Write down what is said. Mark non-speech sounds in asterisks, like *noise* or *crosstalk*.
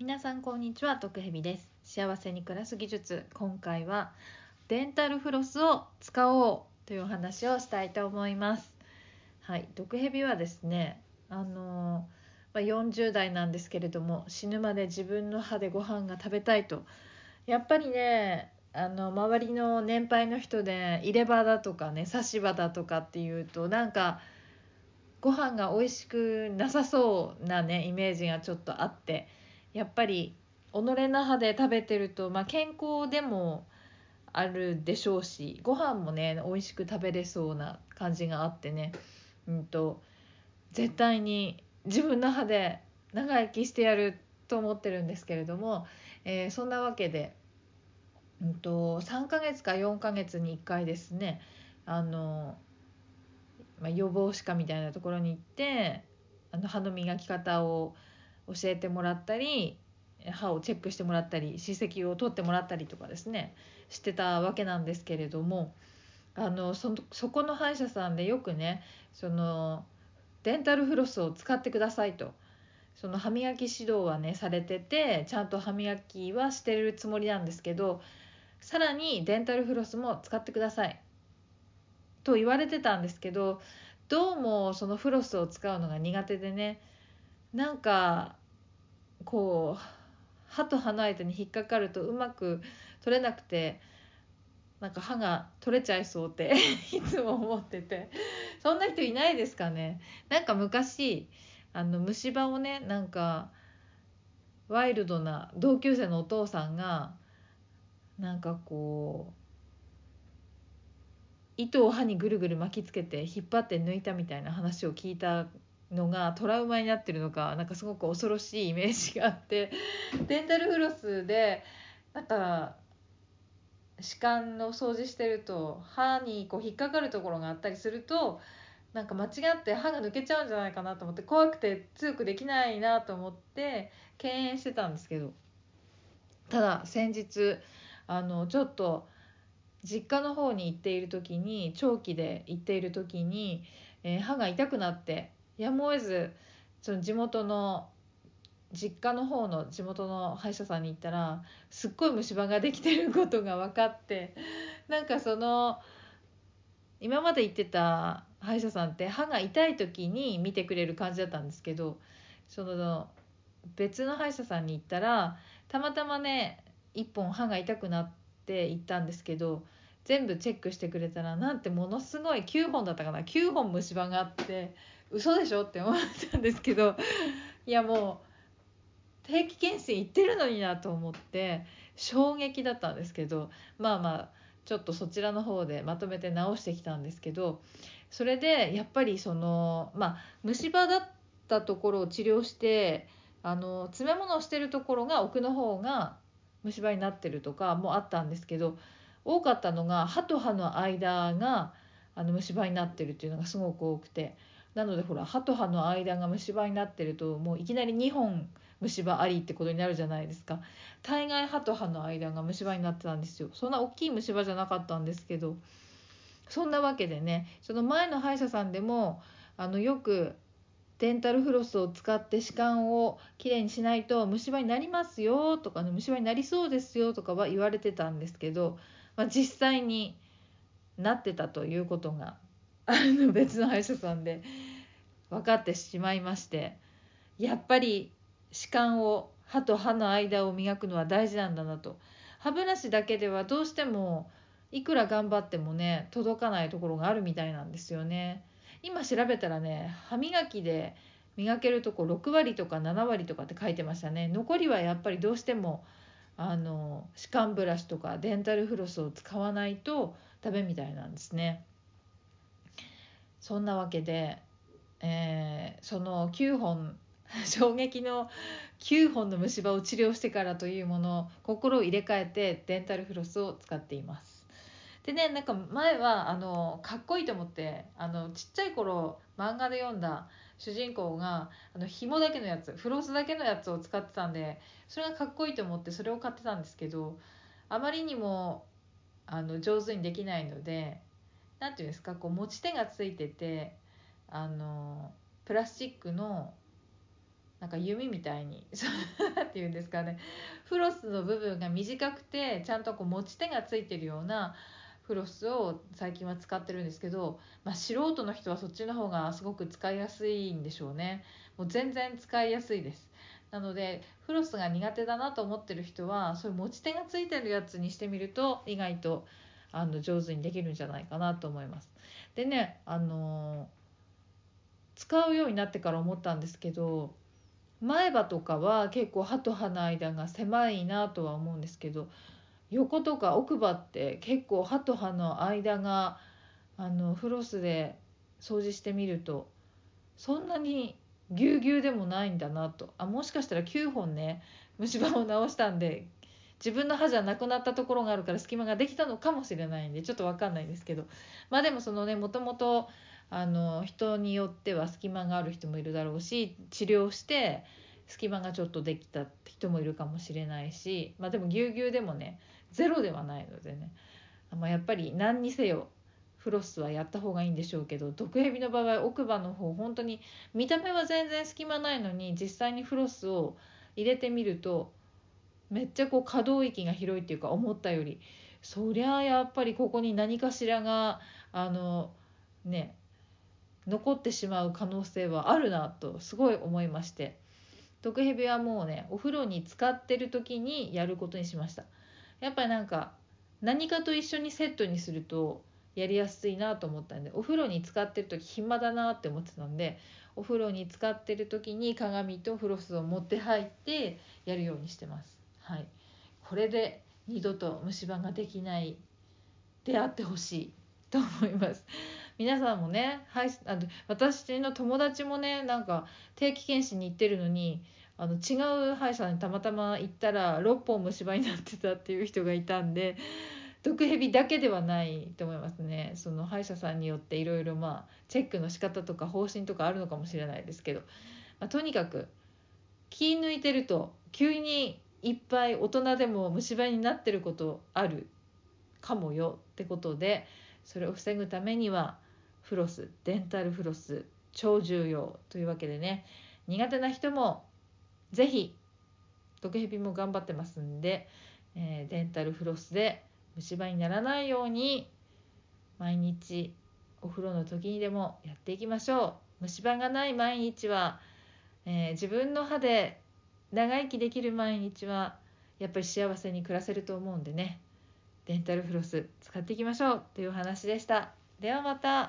皆さんこんにちは徳ヘビです。幸せに暮らす技術。今回はデンタルフロスを使おうというお話をしたいと思います。はい毒蛇はですねあのまあ、40代なんですけれども死ぬまで自分の歯でご飯が食べたいと。やっぱりねあの周りの年配の人で入れ歯だとかね差し歯だとかっていうとなんかご飯が美味しくなさそうなねイメージがちょっとあって。やっぱり己の歯で食べてると、まあ、健康でもあるでしょうしご飯もね美味しく食べれそうな感じがあってね、うんと、絶対に自分の歯で長生きしてやると思ってるんですけれども、えー、そんなわけで、うんと、3ヶ月か4ヶ月に1回ですねあの、まあ、予防歯科みたいなところに行ってあの歯の磨き方を教えてもらったり歯をチェックしてもらったり歯石を取ってもらったりとかですねしてたわけなんですけれどもあのそそこの歯医者さんでよくねそのデンタルフロスを使ってくださいとその歯磨き指導はねされててちゃんと歯磨きはしてるつもりなんですけどさらにデンタルフロスも使ってくださいと言われてたんですけどどうもそのフロスを使うのが苦手でねなんかこう歯と歯の間に引っかかるとうまく取れなくてなんか歯が取れちゃいそうって *laughs* いつも思ってて。そんな人いないですかね。なんか昔あの虫歯をねなんかワイルドな同級生のお父さんがなんかこう糸を歯にぐるぐる巻きつけて引っ張って抜いたみたいな話を聞いたのがトラウマになってるのかなんかすごく恐ろしいイメージがあって *laughs* デンタルフロスでなんか歯間の掃除してると歯にこう引っかかるところがあったりするとなんか間違って歯が抜けちゃうんじゃないかなと思って怖くて強くできないなと思って敬遠してたんですけど。ただ先日あのちょっと実家の方に行っている時に長期で行っている時に、えー、歯が痛くなってやむを得ずその地元の実家の方の地元の歯医者さんに行ったらすっごい虫歯ができてることが分かってなんかその今まで行ってた歯医者さんって歯が痛い時に見てくれる感じだったんですけどその別の歯医者さんに行ったらたまたまね1本歯が痛くなって行ったんですけど全部チェックしてくれたらなんてものすごい9本だったかな9本虫歯があって嘘でしょって思ったんですけどいやもう定期検診行ってるのになと思って衝撃だったんですけどまあまあちょっとそちらの方でまとめて直してきたんですけどそれでやっぱりそのまあ虫歯だったところを治療してあの詰め物をしてるところが奥の方が虫歯になってるとかもあったんですけど多かったのが歯と歯の間があの虫歯になってるっていうのがすごく多くてなのでほら歯と歯の間が虫歯になってるともういきなり2本虫歯ありってことになるじゃないですか。大概歯と歯の間が虫歯になってたんですよ。そんな大きい虫歯じゃなかったんですけどそんなわけでねその前の歯医者さんでもあのよくデンタルフロスを使って歯間をきれいにしないと虫歯になりますよとかね虫歯になりそうですよとかは言われてたんですけど、まあ、実際になってたということがあの別の歯医者さんで分かってしまいましてやっぱり歯間を歯と歯の間を磨くのは大事なんだなと。歯ブラシだけではどうしてもいくら頑張ってもね届かないところがあるみたいなんですよね。今調べたらね歯磨きで磨けるとこ6割とか7割とかって書いてましたね。残りはやっぱりどうしてもあの歯間ブラシとかデンタルフロスを使わないとダメみたいなんですね。そんなわけで、その9本衝撃の9本の虫歯を治療してからというもの心を入れ替えてデンタルフロスを使っています。でねなんか前はあのかっこいいと思ってあのちっちゃい頃漫画で読んだ主人公があの紐だけのやつフロスだけのやつを使ってたんでそれがかっこいいと思ってそれを買ってたんですけどあまりにもあの上手にできないので何て言うんですかこう持ち手がついててあのプラスチックのなんか弓みたいに何て言うんですかね。フロスの部分が短くてちゃんとこう持ち手がついてるようなフロスを最近は使ってるんですけど、まあ、素人の人はそっちの方がすごく使いやすいんでしょうね。もう全然使いやすいです。なのでフロスが苦手だなと思ってる人はそういう持ち手がついてるやつにしてみると意外とあの上手にできるんじゃないかなと思います。でねあの使うようになってから思ったんですけど前歯とかは結構歯と歯の間が狭いなとは思うんですけど横とか奥歯って結構歯と歯の間があのフロスで掃除してみるとそんなにぎゅうぎゅうでもないんだなと。あもしかしたら9本ね虫歯を直したんで自分の歯じゃなくなったところがあるから隙間ができたのかもしれないんでちょっと分かんないんですけど。まあでもそのねもともとあの人によっては隙間がある人もいるだろうし治療して隙間がちょっとできた人もいるかもしれないしまあでもぎゅうぎゅうでもねゼロではないのでね、まあ、やっぱり何にせよフロスはやった方がいいんでしょうけど毒蛇の場合奥歯の方本当に見た目は全然隙間ないのに実際にフロスを入れてみるとめっちゃこう可動域が広いっていうか思ったよりそりゃあやっぱりここに何かしらがあのね残ってしまう可能性はあるなとすごい思いまして。毒蛇はもうねお風呂に浸かってる時にやることにしました。やっぱりなんか何かと一緒にセットにするとやりやすいなと思ったんでお風呂に浸かってる時暇だなって思ってたんでお風呂に浸かってる時に鏡とフロスを持って入ってやるようにしてます。はい。これで二度と虫歯ができないであってほしいと思います。皆さんもね、はい、あの私の友達もねなんか定期検診に行ってるのにあの違う歯医者にたまたま行ったら6本虫歯になってたっていう人がいたんで毒蛇だけではないと思いますね。その歯医者さんによっていろいろまあチェックの仕方とか方針とかあるのかもしれないですけど、まあ、とにかく気抜いてると急にいっぱい大人でも虫歯になってることあるかもよってことでそれを防ぐためにはフロスデンタルフロス超重要というわけでね。苦手な人も是非毒蛇も頑張ってますんで、えー、デンタルフロスで虫歯にならないように毎日お風呂の時にでもやっていきましょう。虫歯がない毎日は、えー、自分の歯で長生きできる毎日はやっぱり幸せに暮らせると思うんでね。デンタルフロス使っていきましょうという話でした。ではまた。